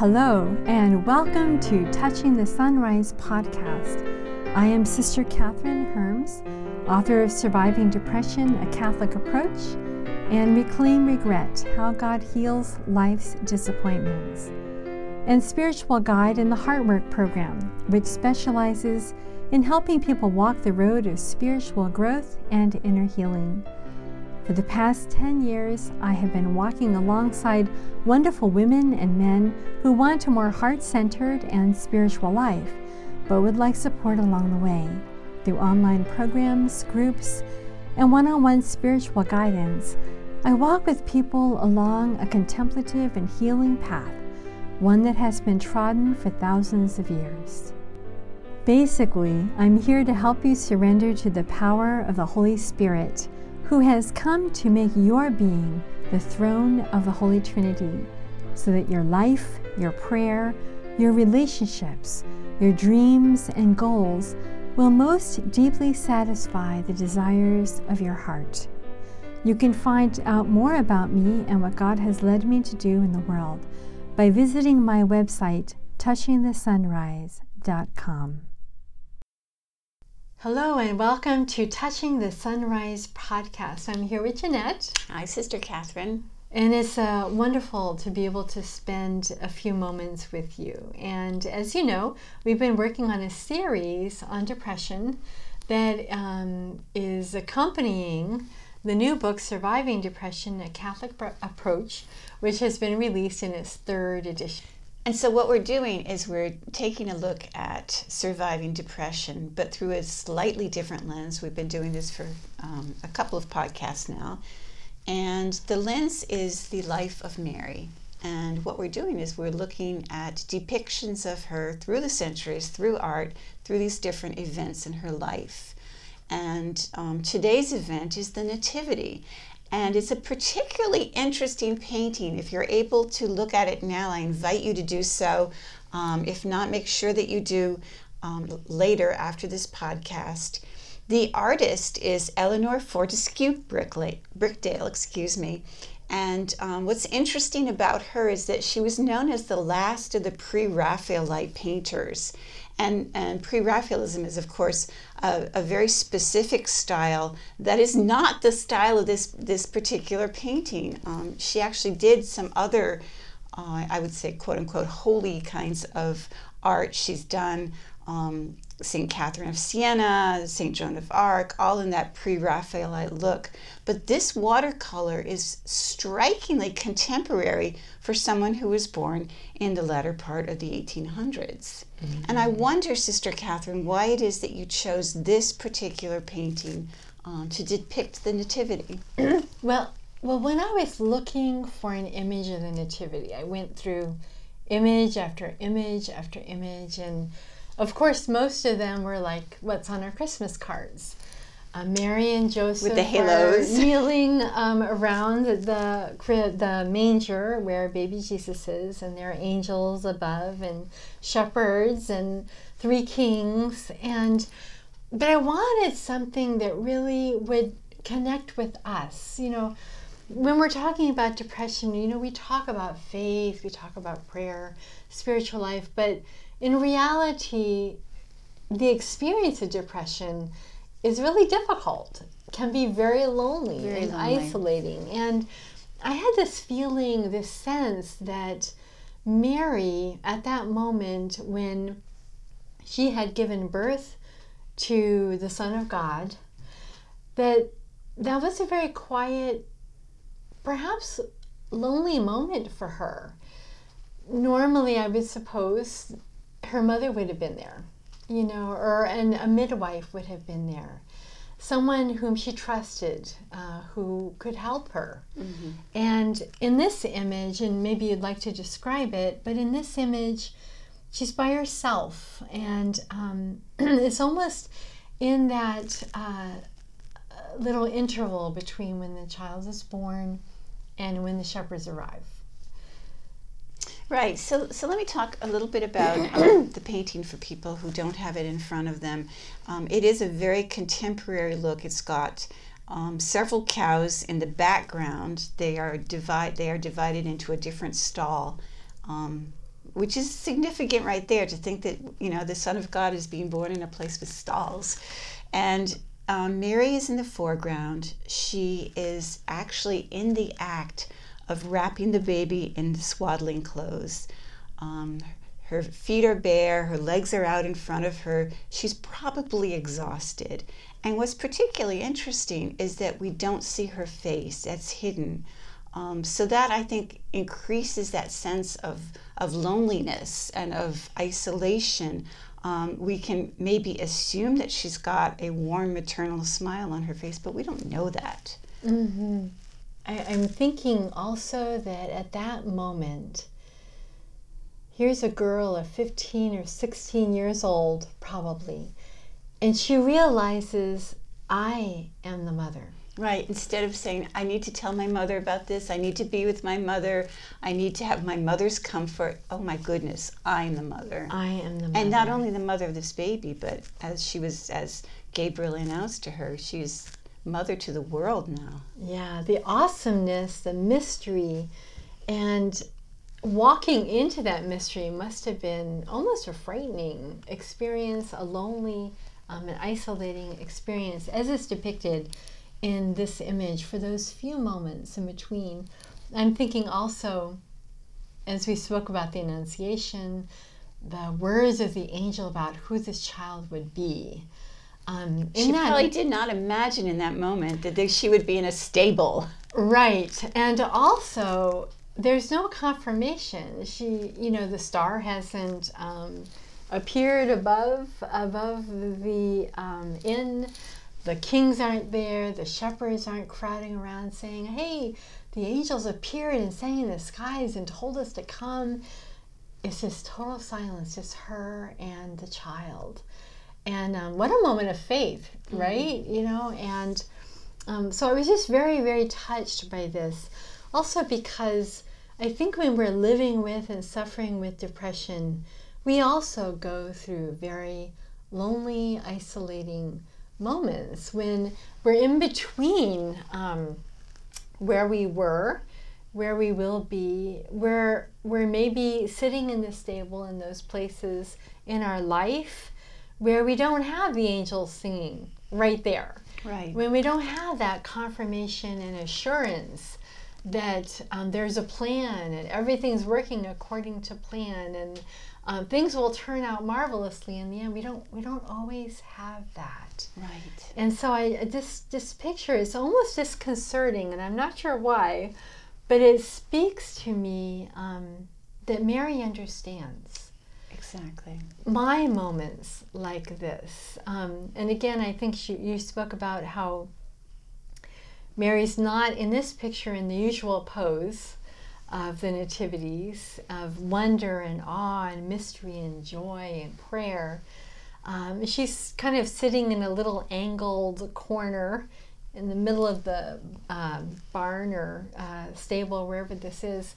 Hello, and welcome to Touching the Sunrise podcast. I am Sister Kathryn Hermes, author of Surviving Depression A Catholic Approach and Reclaim Regret How God Heals Life's Disappointments, and spiritual guide in the Heartwork program, which specializes in helping people walk the road of spiritual growth and inner healing. For the past 10 years, I have been walking alongside wonderful women and men who want a more heart centered and spiritual life, but would like support along the way through online programs, groups, and one on one spiritual guidance. I walk with people along a contemplative and healing path, one that has been trodden for thousands of years. Basically, I'm here to help you surrender to the power of the Holy Spirit who has come to make your being the throne of the Holy Trinity, so that your life, your prayer, your relationships, your dreams, and goals will most deeply satisfy the desires of your heart. You can find out more about me and what God has led me to do in the world by visiting my website, touchingthesunrise.com. Hello, and welcome to Touching the Sunrise podcast. I'm here with Jeanette. Hi, Sister Kathryn. And it's uh, wonderful to be able to spend a few moments with you. And as you know, we've been working on a series on depression that um, is accompanying the new book, Surviving Depression A Catholic Approach, which has been released in its third edition. And so, what we're doing is we're taking a look at surviving depression, but through a slightly different lens. We've been doing this for um, a couple of podcasts now. And the lens is the life of Mary. And what we're doing is we're looking at depictions of her through the centuries, through art, through these different events in her life. And um, today's event is the Nativity. And it's a particularly interesting painting. If you're able to look at it now, I invite you to do so. Um, if not, make sure that you do um, later after this podcast. The artist is Eleanor Fortescue Brickdale, excuse me. And um, what's interesting about her is that she was known as the last of the pre Raphaelite painters. And, and pre Raphaelism is, of course, a, a, very specific style that is not the style of this, this particular painting. Um, she actually did some other, uh, I would say, quote unquote, holy kinds of art. She's done um, St. Catherine of Siena, St. Joan of Arc, all in that pre Raphaelite look. But this watercolor is strikingly contemporary for someone who was born in the latter part of the 1800s. Mm-hmm. And I wonder, Sister Kathryn, why it is that you chose this particular painting um, to depict the Nativity. well, well, when I was looking for an image of the Nativity, I went through image after image after image, and of course, most of them were like what's on our Christmas cards. Uh, Mary and Joseph with the halos kneeling um, around the the manger where baby Jesus is, and there are angels above, and shepherds, and three kings, and but I wanted something that really would connect with us. You know, when we're talking about depression, you know, we talk about faith, we talk about prayer, spiritual life, but in reality, the experience of depression is really difficult, can be very lonely very and lonely. isolating. And I had this feeling, this sense that Mary, at that moment when she had given birth to the Son of God, that that was a very quiet, perhaps lonely moment for her. Normally, I would suppose her mother would have been there, you know, or and a midwife would have been there, someone whom she trusted, uh, who could help her. Mm-hmm. And in this image, and maybe you'd like to describe it, but in this image, she's by herself, and um, it's almost in that uh, little interval between when the child is born and when the shepherds arrive. Right. So, so let me talk a little bit about um, the painting for people who don't have it in front of them. Um, it is a very contemporary look. It's got um, several cows in the background. They are divide. They are divided into a different stall. Um, which is significant right there to think that you know the Son of God is being born in a place with stalls, and um, Mary is in the foreground. She is actually in the act of wrapping the baby in swaddling clothes. Um, her feet are bare, her legs are out in front of her. She's probably exhausted. And what's particularly interesting is that we don't see her face, that's hidden. Um, so that I think increases that sense of, of loneliness and of isolation. Um, we can maybe assume that she's got a warm maternal smile on her face, but we don't know that. Mm-hmm. I, I'm thinking also that at that moment, here's a girl of 15 or 16 years old, probably, and she realizes, I am the mother. Right. Instead of saying, I need to tell my mother about this, I need to be with my mother, I need to have my mother's comfort. Oh my goodness, I'm the mother. I am the mother. And not only the mother of this baby, but as she was, as Gabriel announced to her, she's mother to the world now. Yeah, the awesomeness, the mystery, and walking into that mystery must have been almost a frightening experience, a lonely, um, an isolating experience, as is depicted in this image for those few moments in between. I'm thinking also, as we spoke about the Annunciation, the words of the angel about who this child would be. Um, she that, probably did not imagine in that moment that she would be in a stable. Right. And also, there's no confirmation. She, you know, the star hasn't um, appeared above above the um, inn the kings aren't there, the shepherds aren't crowding around saying, Hey, the angels appeared and sang in the skies and told us to come. It's just total silence, just her and the child. And um, what a moment of faith, mm-hmm. right? Mm-hmm. You know, and um, so I was just very, very touched by this. Also, because I think when we're living with and suffering with depression, we also go through very lonely, isolating moments when we're in between um, where we were, where we will be, where we're maybe sitting in the stable in those places in our life where we don't have the angels singing right there. Right. When we don't have that confirmation and assurance that um, there's a plan and everything's working according to plan and um, things will turn out marvelously in the end. We don't we don't always have that. Right. And so I this this picture is almost disconcerting, and I'm not sure why, but it speaks to me um, that Mary understands. Exactly. My moments like this, um, and again, I think she, you spoke about how Mary's not in this picture in the usual pose of the nativities of wonder and awe and mystery and joy and prayer. Um, she's kind of sitting in a little angled corner in the middle of the uh, barn or uh, stable, wherever this is,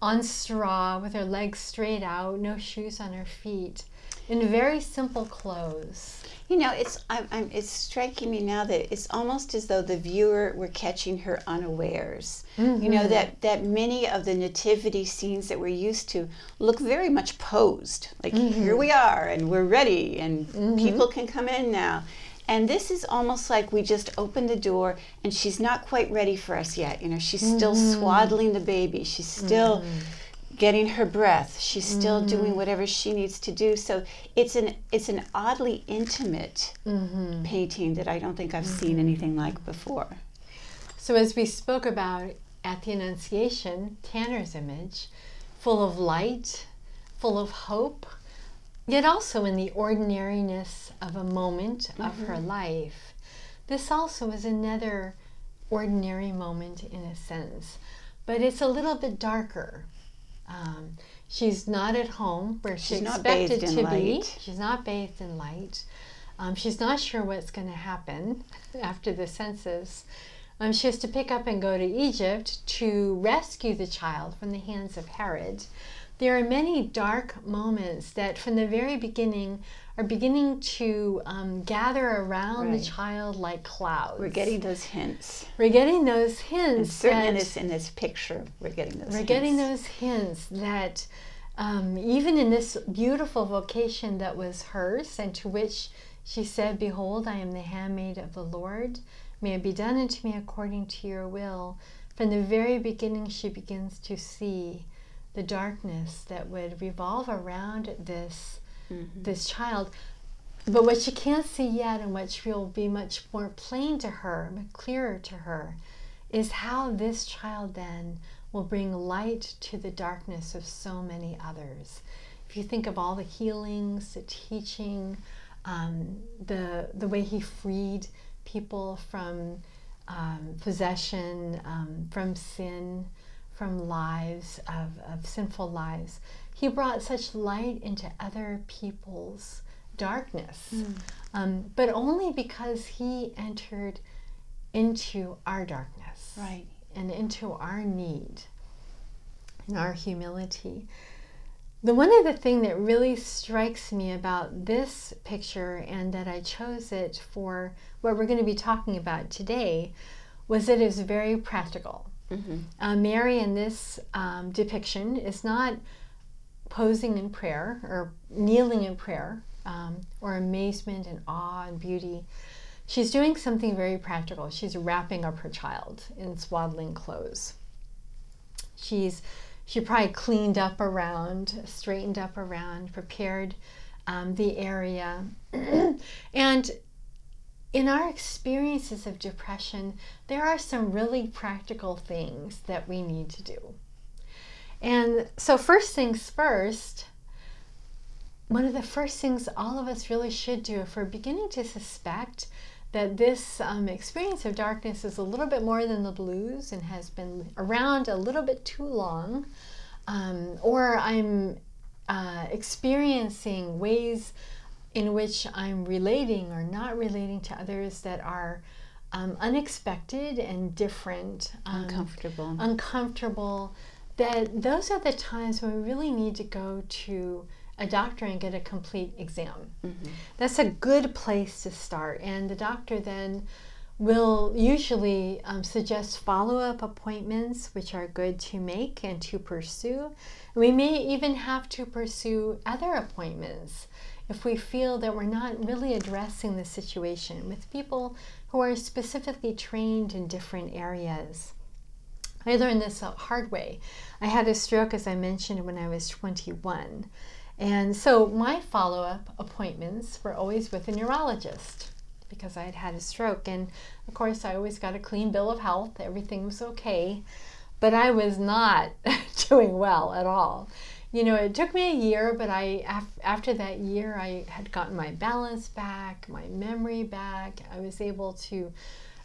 on straw with her legs straight out, no shoes on her feet, in very simple clothes. You know, it's I'm, I'm, it's striking me now that it's almost as though the viewer were catching her unawares. Mm-hmm. You know mm-hmm. that that many of the nativity scenes that we're used to look very much posed. Like mm-hmm. here we are and we're ready and mm-hmm. people can come in now. And this is almost like we just opened the door and she's not quite ready for us yet. You know, she's still mm-hmm. swaddling the baby. She's still mm-hmm getting her breath. She's still mm-hmm. doing whatever she needs to do. So it's an it's an oddly intimate mm-hmm. painting that I don't think I've mm-hmm. seen anything like before. So as we spoke about at the Annunciation, Tanner's image, full of light, full of hope, yet also in the ordinariness of a moment of her mm-hmm. life. This also is another ordinary moment in a sense, but it's a little bit darker um, she's not at home where she's she expected to be. She's not bathed in light. Um, she's not sure what's going to happen after the census. Um, she has to pick up and go to Egypt to rescue the child from the hands of Herod. There are many dark moments that, from the very beginning, are beginning to um, gather around right. the child like clouds. We're getting those hints. We're getting those hints. And certainly in this, in this picture, we're getting those We're hints. getting those hints that um, even in this beautiful vocation that was hers, and to which she said, Behold, I am the handmaid of the Lord. May it be done unto me according to your will. From the very beginning, she begins to see the darkness that would revolve around this mm-hmm. this child. But what she can't see yet, and what will be much more plain to her, clearer to her, is how this child then will bring light to the darkness of so many others. If you think of all the healings, the teaching, um, the the way he freed people from um, possession, um, from sin, from lives of, of sinful lives. He brought such light into other people's darkness, mm. um, but only because he entered into our darkness, right, and into our need and our humility. The one other thing that really strikes me about this picture and that I chose it for what we're going to be talking about today was that it was very practical. Mm-hmm. Uh, Mary in this um, depiction is not posing in prayer or kneeling in prayer um, or amazement and awe and beauty. She's doing something very practical. She's wrapping up her child in swaddling clothes. She's she probably cleaned up around, straightened up around, prepared um, the area. and in our experiences of depression, there are some really practical things that we need to do. And so, first things first, one of the first things all of us really should do if we're beginning to suspect that this um, experience of darkness is a little bit more than the blues and has been around a little bit too long, um, or I'm uh, experiencing ways in which I'm relating or not relating to others that are um, unexpected and different, um, uncomfortable, uncomfortable. That those are the times when we really need to go to a doctor and get a complete exam. Mm-hmm. That's a good place to start. And the doctor then will usually um, suggest follow up appointments, which are good to make and to pursue. We may even have to pursue other appointments if we feel that we're not really addressing the situation with people who are specifically trained in different areas. I learned this the hard way. I had a stroke, as I mentioned, when I was 21. And so my follow up appointments were always with a neurologist because I had had a stroke. And of course, I always got a clean bill of health, everything was okay. But I was not doing well at all. You know, it took me a year, but I after that year, I had gotten my balance back, my memory back. I was able to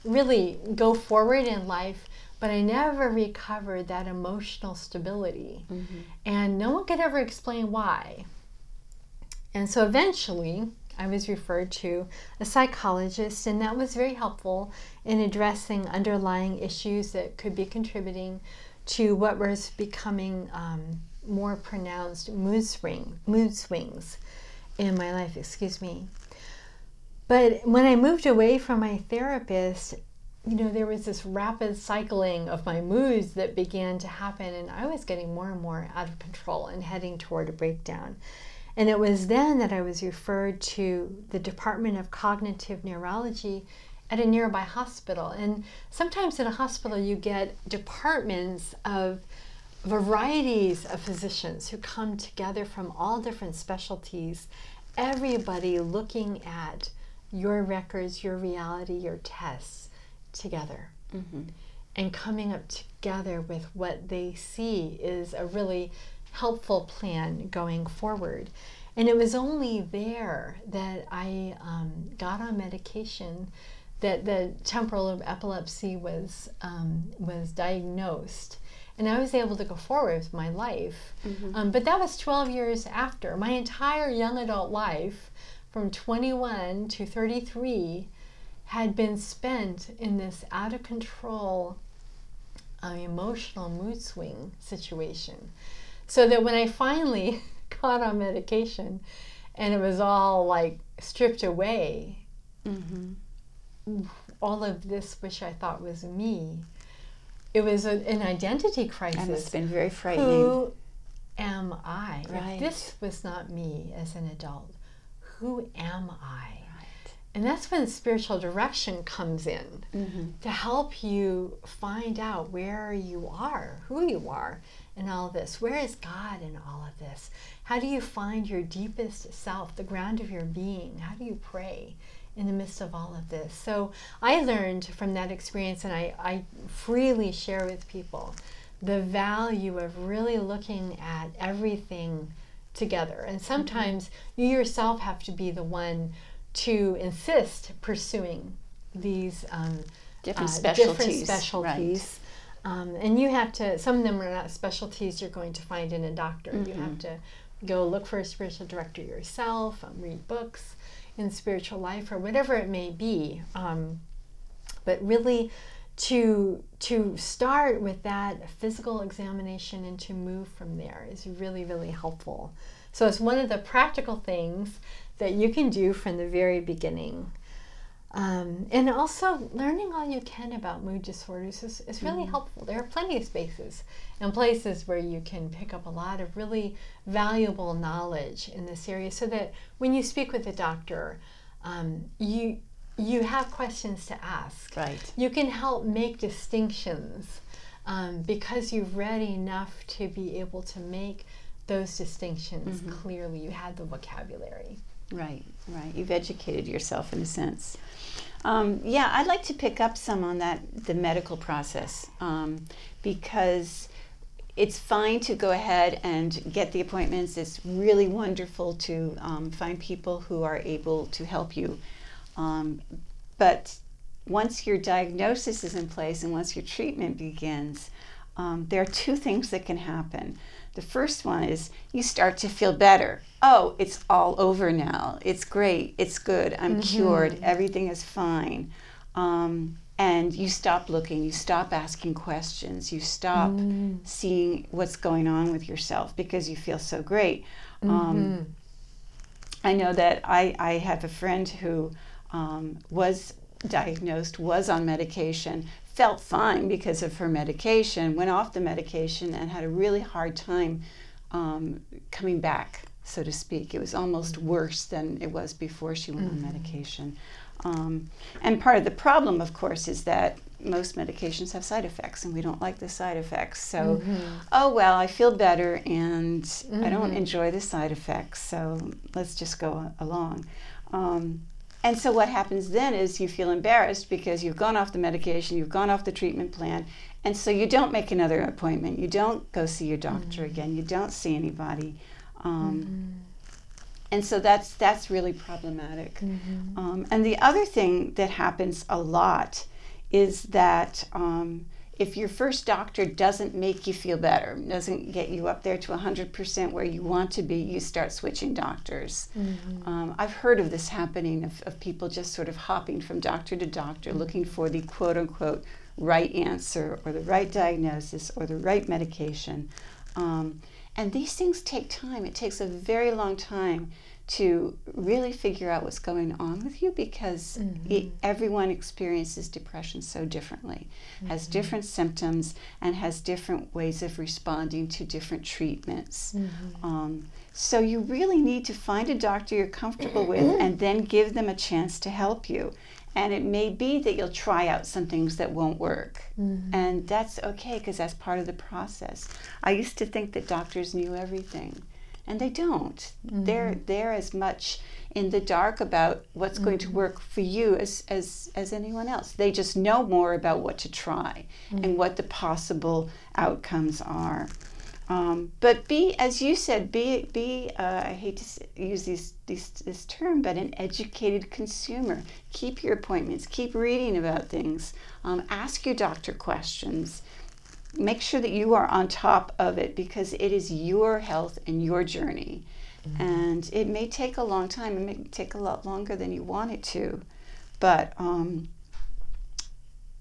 really go forward in life but I never recovered that emotional stability. Mm-hmm. And no one could ever explain why. And so eventually, I was referred to a psychologist, and that was very helpful in addressing underlying issues that could be contributing to what was becoming um, more pronounced mood swing, mood swings in my life. Excuse me. But when I moved away from my therapist, you know, there was this rapid cycling of my moods that began to happen, and I was getting more and more out of control and heading toward a breakdown. And it was then that I was referred to the Department of Cognitive Neurology at a nearby hospital. And sometimes in a hospital, you get departments of varieties of physicians who come together from all different specialties, everybody looking at your records, your reality, your tests together mm-hmm. and coming up together with what they see is a really helpful plan going forward. And it was only there that I um, got on medication that the temporal epilepsy was um, was diagnosed, and I was able to go forward with my life. Mm-hmm. Um, but that was 12 years after my entire young adult life, from 21 to 33, had been spent in this out of control uh, emotional mood swing situation. So that when I finally got on medication and it was all like stripped away, mm-hmm. all of this, which I thought was me, it was a, an identity crisis. And it's been very frightening. Who am I? Right. If this was not me as an adult, who am I? Right. And that's when spiritual direction comes in Mm-hmm. to help you find out where you are, who you are in all of this. Where is God in all of this? How do you find your deepest self, the ground of your being? How do you pray in the midst of all of this? So I learned from that experience, and I, I freely share with people the value of really looking at everything together. And sometimes you yourself have to be the one to insist pursuing these um, Different uh, specialties. different specialties. Um, and you have to, some of them are not specialties you're going to find in a doctor. You have to go look for a spiritual director yourself, um, read books in spiritual life or whatever it may be. Um, but really, to to start with that physical examination and to move from there is really really helpful. So it's one of the practical things that you can do from the very beginning. Um, and also learning all you can about mood disorders is, is really helpful. There are plenty of spaces and places where you can pick up a lot of really valuable knowledge in this area so that when you speak with a doctor, um, you you have questions to ask. Right. You can help make distinctions um, because you've read enough to be able to make those distinctions clearly. You had the vocabulary. Right, right. You've educated yourself in a sense. Um, yeah, I'd like to pick up some on that the medical process um, because it's fine to go ahead and get the appointments. It's really wonderful to um, find people who are able to help you. Um, but once your diagnosis is in place and once your treatment begins, um, there are two things that can happen. The first one is you start to feel better. Oh, it's all over now. It's great. It's good. I'm cured. Everything is fine. Um, and you stop looking. You stop asking questions. You stop seeing what's going on with yourself because you feel so great. Um, I know that I, I have a friend who um, was diagnosed, was on medication, felt fine because of her medication, went off the medication, and had a really hard time um, coming back, so to speak. It was almost worse than it was before she went on medication. Um, and part of the problem, of course, is that most medications have side effects, and we don't like the side effects. So, oh well, I feel better, and I don't enjoy the side effects. So let's just go along. Um, and so what happens then is you feel embarrassed because you've gone off the medication, you've gone off the treatment plan, and so you don't make another appointment. You don't go see your doctor again. You don't see anybody. Um, and so that's that's really problematic. Um, and the other thing that happens a lot is that um, if your first doctor doesn't make you feel better, doesn't get you up there to 100% where you want to be, you start switching doctors. Um, I've heard of this happening of, of people just sort of hopping from doctor to doctor looking for the quote unquote right answer or the right diagnosis or the right medication. Um, and these things take time. It takes a very long time to really figure out what's going on with you because mm-hmm. it, everyone experiences depression so differently, has mm-hmm. different symptoms, and has different ways of responding to different treatments. Mm-hmm. Um, so you really need to find a doctor you're comfortable with and then give them a chance to help you. And it may be that you'll try out some things that won't work. And that's okay because that's part of the process. I used to think that doctors knew everything, and they don't. They're they're as much in the dark about what's going to work for you as, as as anyone else. They just know more about what to try and what the possible outcomes are. Um, but be, as you said, be, be uh, I hate to use these, these, this term, but an educated consumer. Keep your appointments, keep reading about things, um, ask your doctor questions. Make sure that you are on top of it because it is your health and your journey. And it may take a long time, it may take a lot longer than you want it to. But um,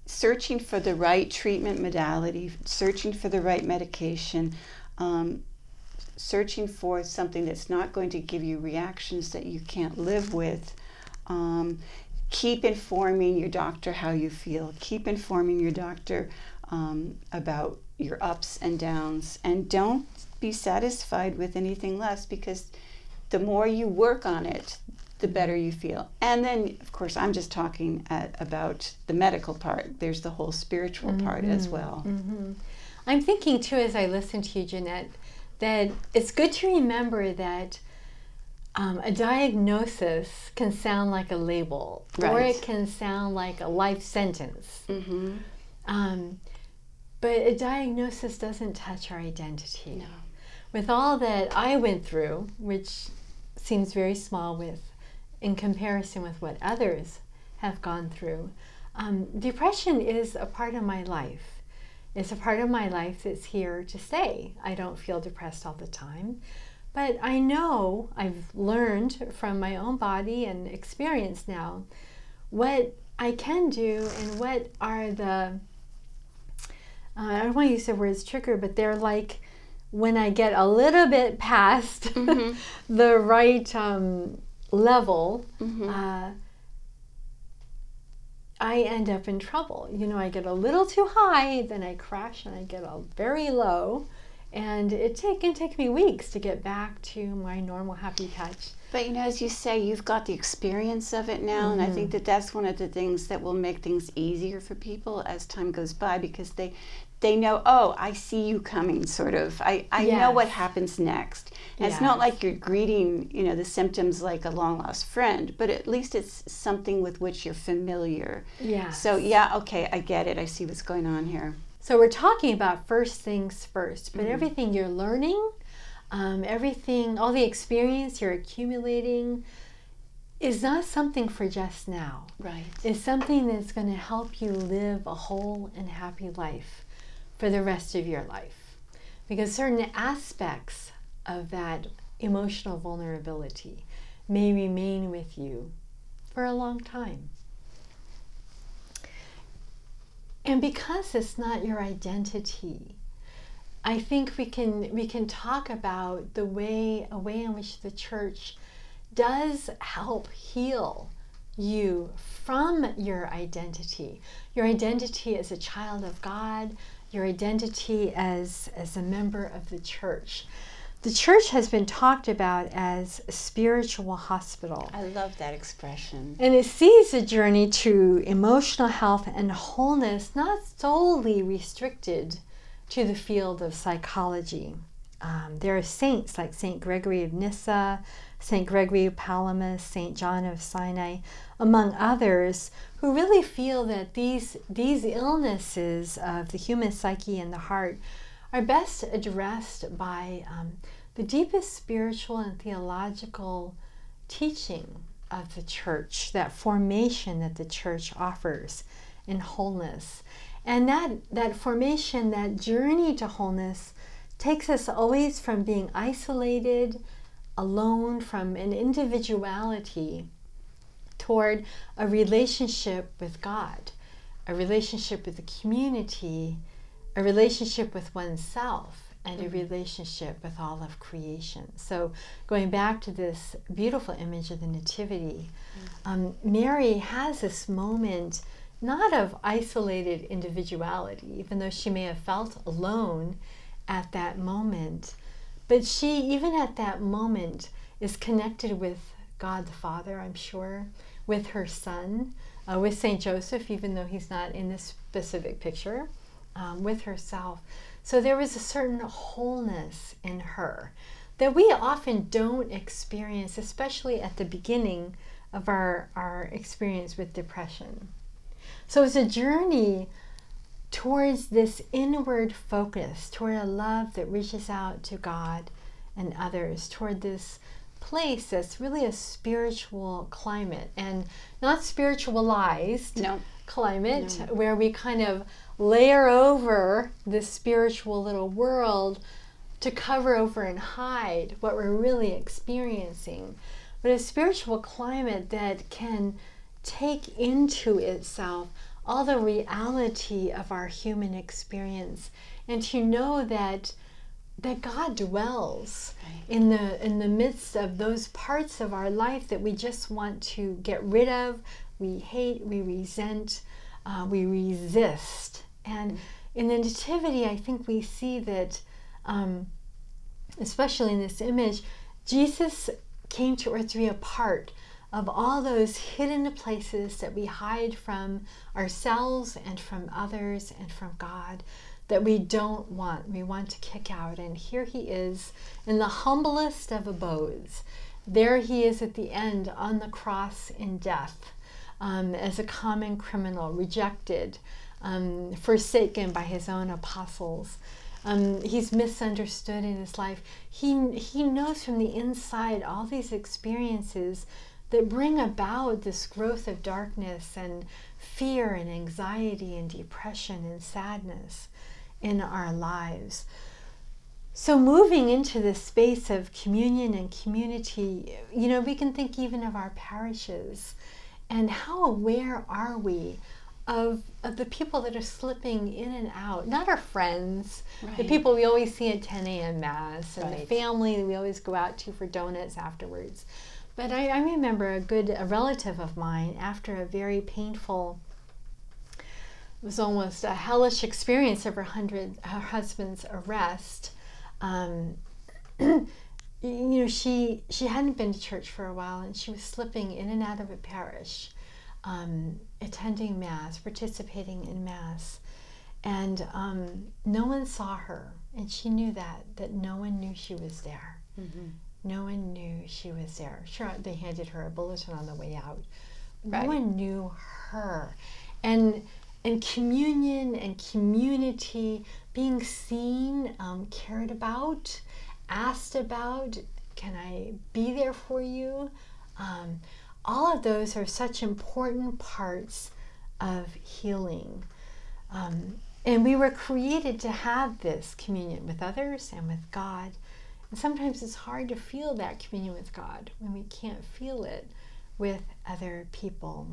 searching for the right treatment modality, searching for the right medication, um, searching for something that's not going to give you reactions that you can't live with. Um, keep informing your doctor how you feel. Keep informing your doctor um, about your ups and downs, and don't be satisfied with anything less because the more you work on it, the better you feel. And then, of course, I'm just talking at, about the medical part. There's the whole spiritual mm-hmm. part as well. Mm-hmm. I'm thinking too, as I listen to you, Jeanette, that it's good to remember that um, a diagnosis can sound like a label, right. or it can sound like a life sentence. Mm-hmm. Um, but a diagnosis doesn't touch our identity. No. With all that I went through, which seems very small with in comparison with what others have gone through, um, depression is a part of my life. It's a part of my life that's here to stay. I don't feel depressed all the time. But I know I've learned from my own body and experience now what I can do and what are the, uh, I don't want to use the words trigger, but they're like when I get a little bit past mm-hmm. the right um, level, mm-hmm. uh, I end up in trouble. You know, I get a little too high, then I crash and I get a very low and it take, can take me weeks to get back to my normal happy touch. But you know, as you say, you've got the experience of it now, mm-hmm. and I think mm-hmm. that that's one of the things that will make things easier for people as time goes by because they they know, oh, I see you coming, sort of. I, I yes. know what happens next. And yes. it's not like you're greeting, you know, the symptoms like a long lost friend, but at least it's something with which you're familiar. Yeah. So yeah, okay, I get it. I see what's going on here. So we're talking about first things first, but mm-hmm. everything you're learning, um, everything, all the experience you're accumulating, is not something for just now. Right. It's something that's going to help you live a whole and happy life for the rest of your life. Because certain aspects of that emotional vulnerability may remain with you for a long time. And because it's not your identity, I think we can we can talk about the way a way in which the church does help heal you from your identity. Your identity as a child of God, your identity as as a member of the church the church has been talked about as a spiritual hospital. I love that expression. And it sees a journey to emotional health and wholeness not solely restricted to the field of psychology. Um, there are saints like Saint Gregory of Nyssa, Saint Gregory of Palamas, Saint John of Sinai, among others, who really feel that these, these illnesses of the human psyche and the heart are best addressed by um, the deepest spiritual and theological teaching of the church, that formation that the church offers in wholeness. And that, that formation, that journey to wholeness, takes us always from being isolated, alone, from an individuality toward a relationship with God, a relationship with the community, a relationship with oneself and a mm-hmm. relationship with all of creation. So, going back to this beautiful image of the Nativity, mm-hmm. um, Mary has this moment not of isolated individuality, even though she may have felt alone at that moment, but she, even at that moment, is connected with God the Father, I'm sure, with her son, uh, with Saint Joseph, even though he's not in this specific picture um, with herself. So there was a certain wholeness in her that we often don't experience, especially at the beginning of our, our experience with depression. So it's a journey towards this inward focus, toward a love that reaches out to God and others, toward this place that's really a spiritual climate and not spiritualized no. climate no. where we kind of layer over this spiritual little world to cover over and hide what we're really experiencing. But a spiritual climate that can take into itself all the reality of our human experience and to know that that God dwells right. in the in the midst of those parts of our life that we just want to get rid of, we hate, we resent, uh, we resist. And in the Nativity, I think we see that um, especially in this image, Jesus came to earth to be a part of all those hidden places that we hide from ourselves and from others and from God that we don't want, we want to kick out. And here he is in the humblest of abodes. There he is at the end on the cross in death um, as a common criminal, rejected, um, forsaken by his own apostles. Um, he's misunderstood in his life. He, he knows from the inside all these experiences that bring about this growth of darkness and fear and anxiety and depression and sadness in our lives. So, moving into this space of communion and community, you know, we can think even of our parishes and how aware are we of, of the people that are slipping in and out, not our friends, right. the people we always see at 10 a.m. Mass, and right. the family we always go out to for donuts afterwards. But I, I remember a good a relative of mine after a very painful it was almost a hellish experience of her, hundred, her husband's arrest. Um, you know, she she hadn't been to church for a while, and she was slipping in and out of a parish, um, attending mass, participating in mass, and um, no one saw her, and she knew that that no one knew she was there. Mm-hmm. No one knew she was there. Sure, they handed her a bulletin on the way out. Right. No one knew her, and and communion and community, being seen, um, cared about, asked about, can I be there for you? Um, all of those are such important parts of healing. Um, and we were created to have this communion with others and with God. And sometimes it's hard to feel that communion with God when we can't feel it with other people.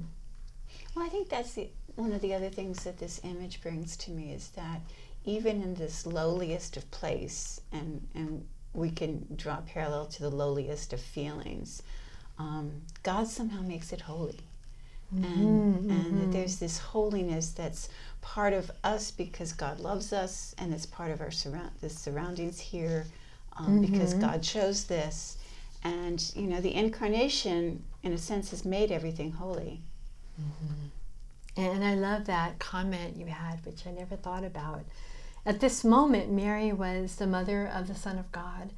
Well, I think that's the, one of the other things that this image brings to me is that even in this lowliest of place, and, and we can draw parallel to the lowliest of feelings, um, God somehow makes it holy. Mm-hmm, and, mm-hmm. and that there's this holiness that's part of us because God loves us, and it's part of our surround the surroundings here um, mm-hmm. because God chose this. And you know, the incarnation, in a sense, has made everything holy. Mm-hmm. And I love that comment you had, which I never thought about. At this moment, Mary was the mother of the Son of God,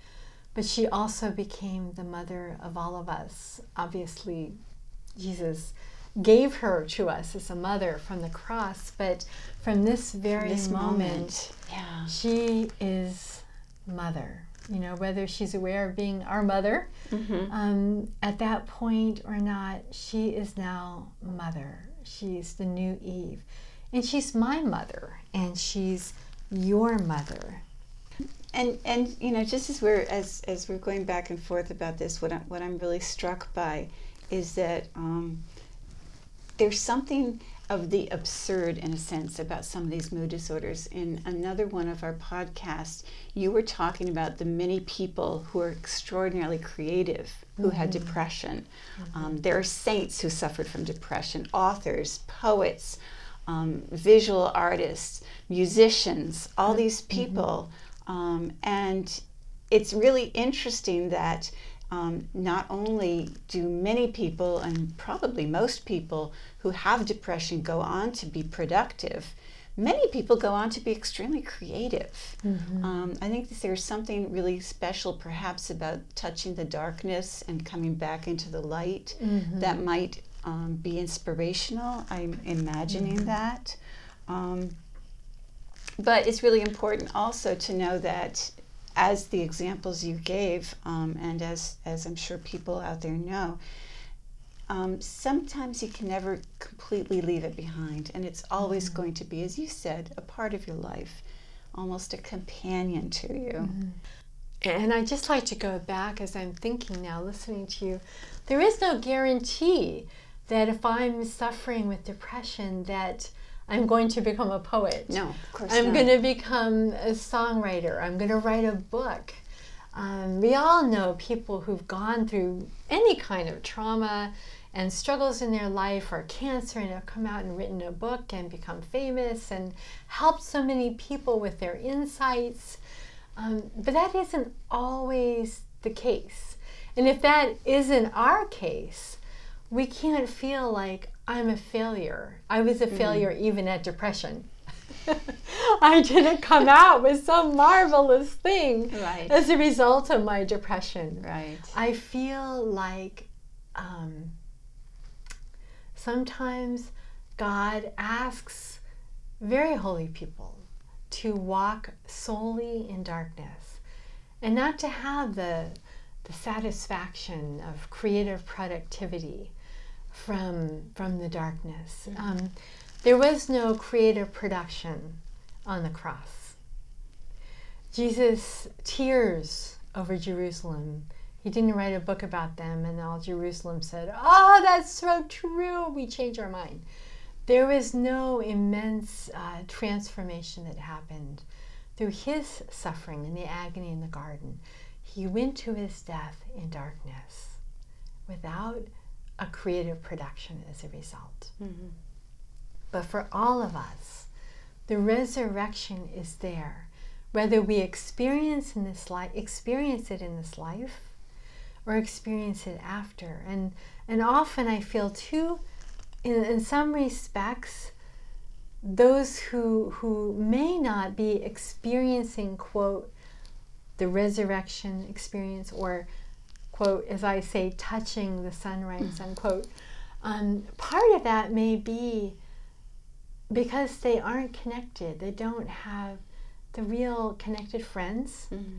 but she also became the mother of all of us. Obviously, Jesus gave her to us as a mother from the cross, but from this very this moment, moment, yeah. she is mother. You know, whether she's aware of being our mother mm-hmm. um, at that point or not, she is now mother. She's the new Eve. And she's my mother, and she's your mother. And and you know, just as we're as as we're going back and forth about this, what I, what I'm really struck by is that um, there's something of the absurd in a sense about some of these mood disorders. In another one of our podcasts, you were talking about the many people who are extraordinarily creative who mm-hmm. had depression. Mm-hmm. Um, there are saints who suffered from depression, authors, poets, um, visual artists, musicians, all mm-hmm. these people. Um, and it's really interesting that um, not only do many people, and probably most people who have depression, go on to be productive, many people go on to be extremely creative. Mm-hmm. Um, I think there's something really special, perhaps, about touching the darkness and coming back into the light mm-hmm. that might um, be inspirational. I'm imagining mm-hmm. that. Um, but it's really important also to know that as the examples you gave, um, and as, as I'm sure people out there know, um, sometimes you can never completely leave it behind. And it's always mm-hmm. going to be, as you said, a part of your life, almost a companion to you. Mm-hmm. And I just like to go back as I'm thinking now, listening to you. There is no guarantee that if I'm suffering with depression, that I'm going to become a poet. No, of course I'm going to become a songwriter. I'm going to write a book. Um, we all know people who've gone through any kind of trauma and struggles in their life or cancer and have come out and written a book and become famous and helped so many people with their insights. Um, but that isn't always the case. And if that isn't our case, we can't feel like I'm a failure. I was a failure even at depression. I didn't come out with some marvelous thing Right. as a result of my depression. Right. I feel like um, sometimes God asks very holy people to walk solely in darkness and not to have the, the satisfaction of creative productivity from, from the darkness. Um, there was no creative production on the cross. Jesus tears over Jerusalem. He didn't write a book about them, and all Jerusalem said, Oh, that's so true. We change our mind. There was no immense uh, transformation that happened through his suffering and the agony in the garden. He went to his death in darkness without a creative production as a result. Mhm. But for all of us, the resurrection is there, whether we experience in this life, experience it in this life, or experience it after. And and often I feel too, in, in some respects, those who who may not be experiencing quote the resurrection experience or quote as I say touching the sunrise unquote. Um, part of that may be because they aren't connected. They don't have the real connected friends Mhm.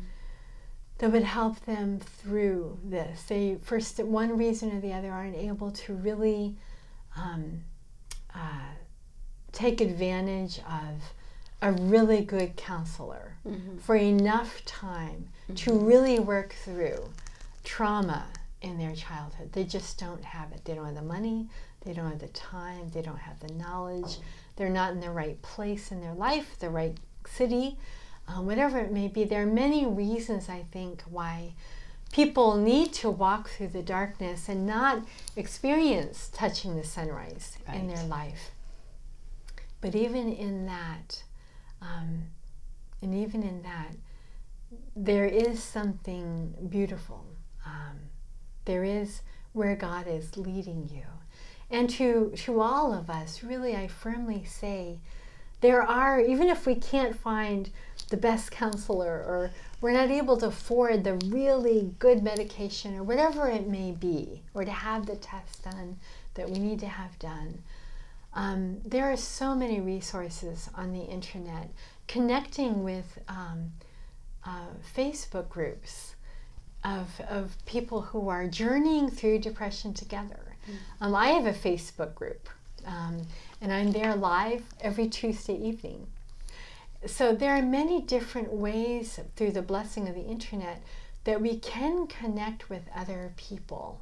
That would help them through this. They, for one reason or the other, aren't able to really um, uh, take advantage of a really good counselor Mhm. for enough time to really work through trauma in their childhood. They just don't have it. They don't have the money, they don't have the time, they don't have the knowledge, they're not in the right place in their life, the right city, um, whatever it may be. There are many reasons, I think, why people need to walk through the darkness and not experience touching the sunrise in their life. But even in that, um, and even in that, there is something beautiful. Um, there is where God is leading you. And to, to all of us, really, I firmly say, there are, even if we can't find the best counselor or we're not able to afford the really good medication or whatever it may be, or to have the test done that we need to have done, um, there are so many resources on the internet connecting with um, uh, Facebook groups of, of people who are journeying through depression together. Um, I have a Facebook group, um, and I'm there live every Tuesday evening. So there are many different ways through the blessing of the internet that we can connect with other people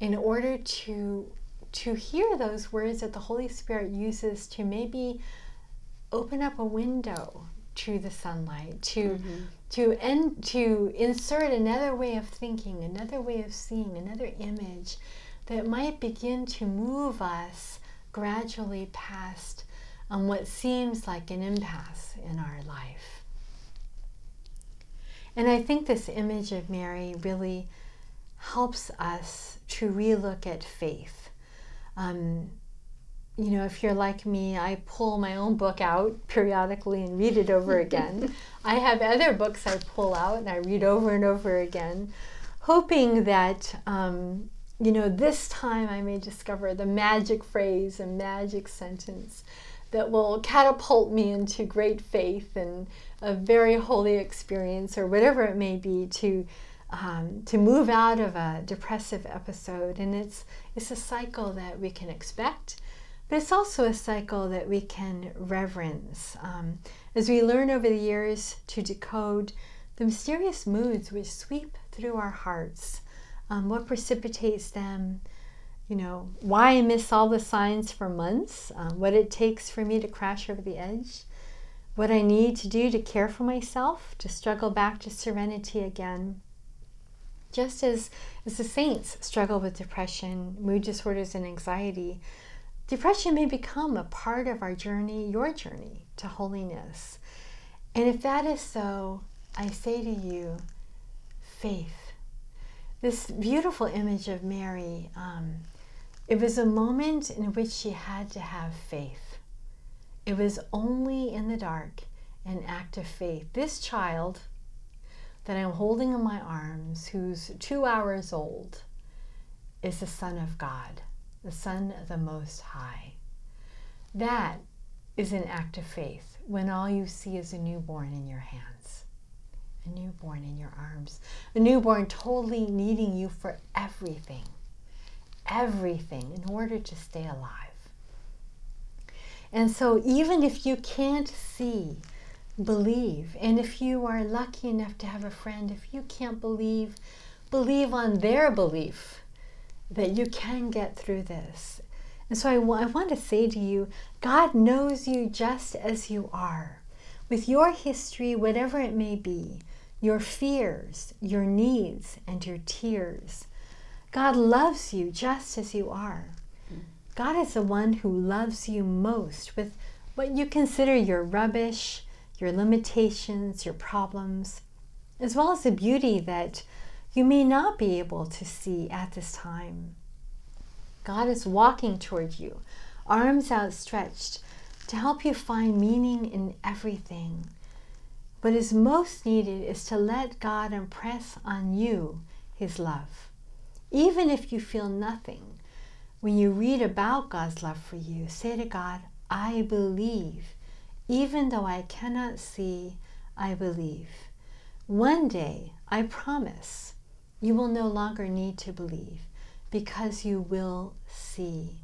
in order to to hear those words that the Holy Spirit uses to maybe open up a window to the sunlight, to mm-hmm. to end to insert another way of thinking, another way of seeing, another image that might begin to move us gradually past um, what seems like an impasse in our life. And I think this image of Mary really helps us to relook at faith. Um, you know, if you're like me, I pull my own book out periodically and read it over again. I have other books I pull out and I read over and over again, hoping that, um, you know, this time I may discover the magic phrase, a magic sentence that will catapult me into great faith and a very holy experience or whatever it may be to um, to move out of a depressive episode. And it's it's a cycle that we can expect but it's also a cycle that we can reverence. Um, as we learn over the years to decode the mysterious moods which sweep through our hearts um, what precipitates them you know, why I miss all the signs for months, um, what it takes for me to crash over the edge, what I need to do to care for myself, to struggle back to serenity again. Just as, as the saints struggle with depression, mood disorders, and anxiety, depression may become a part of our journey, your journey to holiness. And if that is so, I say to you, faith. This beautiful image of Mary, um, it was a moment in which she had to have faith. It was only in the dark an act of faith. This child that I'm holding in my arms, who's two hours old, is the Son of God, the Son of the Most High. That is an act of faith when all you see is a newborn in your hands a newborn in your arms, a newborn totally needing you for everything, everything in order to stay alive. And so, even if you can't see, believe. And if you are lucky enough to have a friend, if you can't believe, believe on their belief that you can get through this. And so I, w- I want to say to you God knows you just as you are, with your history, whatever it may be your fears, your needs, and your tears. God loves you just as you are. God is the one who loves you most with what you consider your rubbish, your limitations, your problems, as well as the beauty that you may not be able to see at this time. God is walking toward you, arms outstretched, to help you find meaning in everything what is most needed is to let God impress on you His love. Even if you feel nothing, when you read about God's love for you, say to God, I believe. Even though I cannot see, I believe. One day, I promise, you will no longer need to believe because you will see.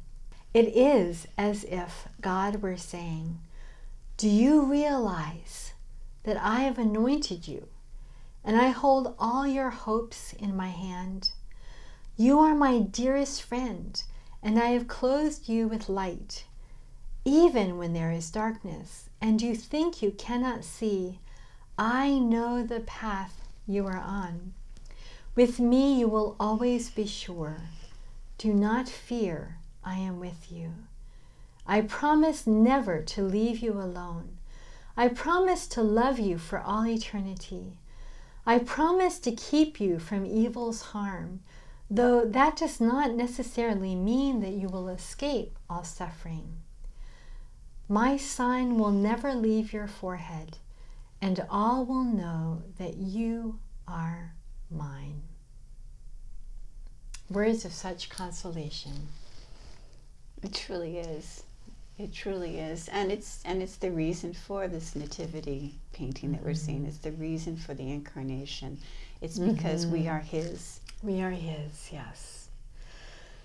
It is as if God were saying, Do you realize that I have anointed you, and I hold all your hopes in my hand. You are my dearest friend, and I have clothed you with light. Even when there is darkness, and you think you cannot see, I know the path you are on. With me you will always be sure. Do not fear, I am with you. I promise never to leave you alone. I promise to love you for all eternity. I promise to keep you from evil's harm, though that does not necessarily mean that you will escape all suffering. My sign will never leave your forehead, and all will know that you are mine. Words of such consolation. It truly is. It truly is, and it's and it's the reason for this nativity painting that we're seeing. Mm-hmm. It's the reason for the incarnation. It's because mm-hmm. we are His. We are His. Yes.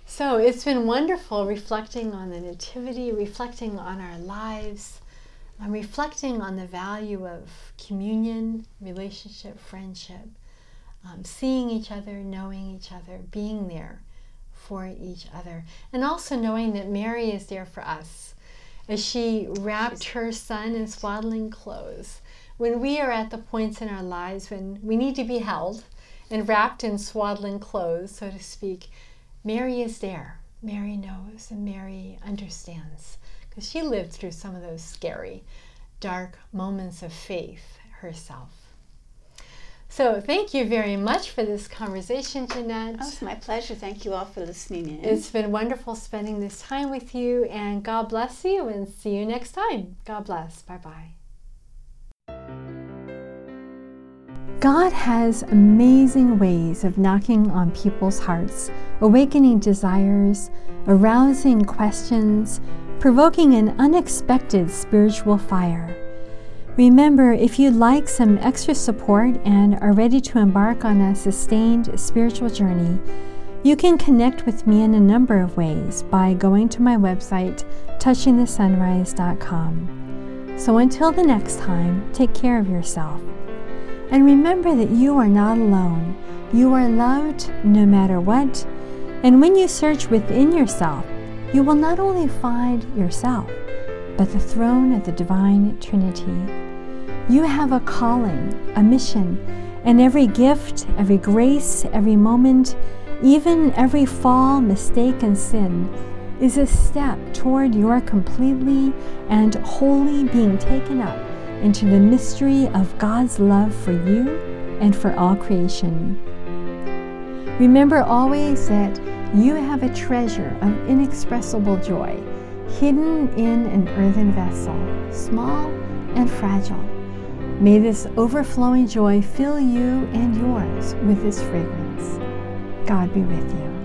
So it's been wonderful reflecting on the nativity, reflecting on our lives, and reflecting on the value of communion, relationship, friendship, um, seeing each other, knowing each other, being there for each other, and also knowing that Mary is there for us as she wrapped her son in swaddling clothes. When we are at the points in our lives when we need to be held and wrapped in swaddling clothes, so to speak, Mary is there. Mary knows and Mary understands because she lived through some of those scary, dark moments of faith herself. So thank you very much for this conversation, Jeanette. Oh, it's my pleasure. Thank you all for listening in. It's been wonderful spending this time with you, and God bless you, and see you next time. God bless. Bye bye. God has amazing ways of knocking on people's hearts, awakening desires, arousing questions, provoking an unexpected spiritual fire. Remember, if you'd like some extra support and are ready to embark on a sustained spiritual journey, you can connect with me in a number of ways by going to my website, touchingthesunrise.com. So until the next time, take care of yourself. And remember that you are not alone. You are loved no matter what. And when you search within yourself, you will not only find yourself, but the throne of the divine Trinity. You have a calling, a mission, and every gift, every grace, every moment, even every fall, mistake, and sin is a step toward your completely and wholly being taken up into the mystery of God's love for you and for all creation. Remember always that you have a treasure of inexpressible joy hidden in an earthen vessel, small and fragile. May this overflowing joy fill you and yours with this fragrance. God be with you.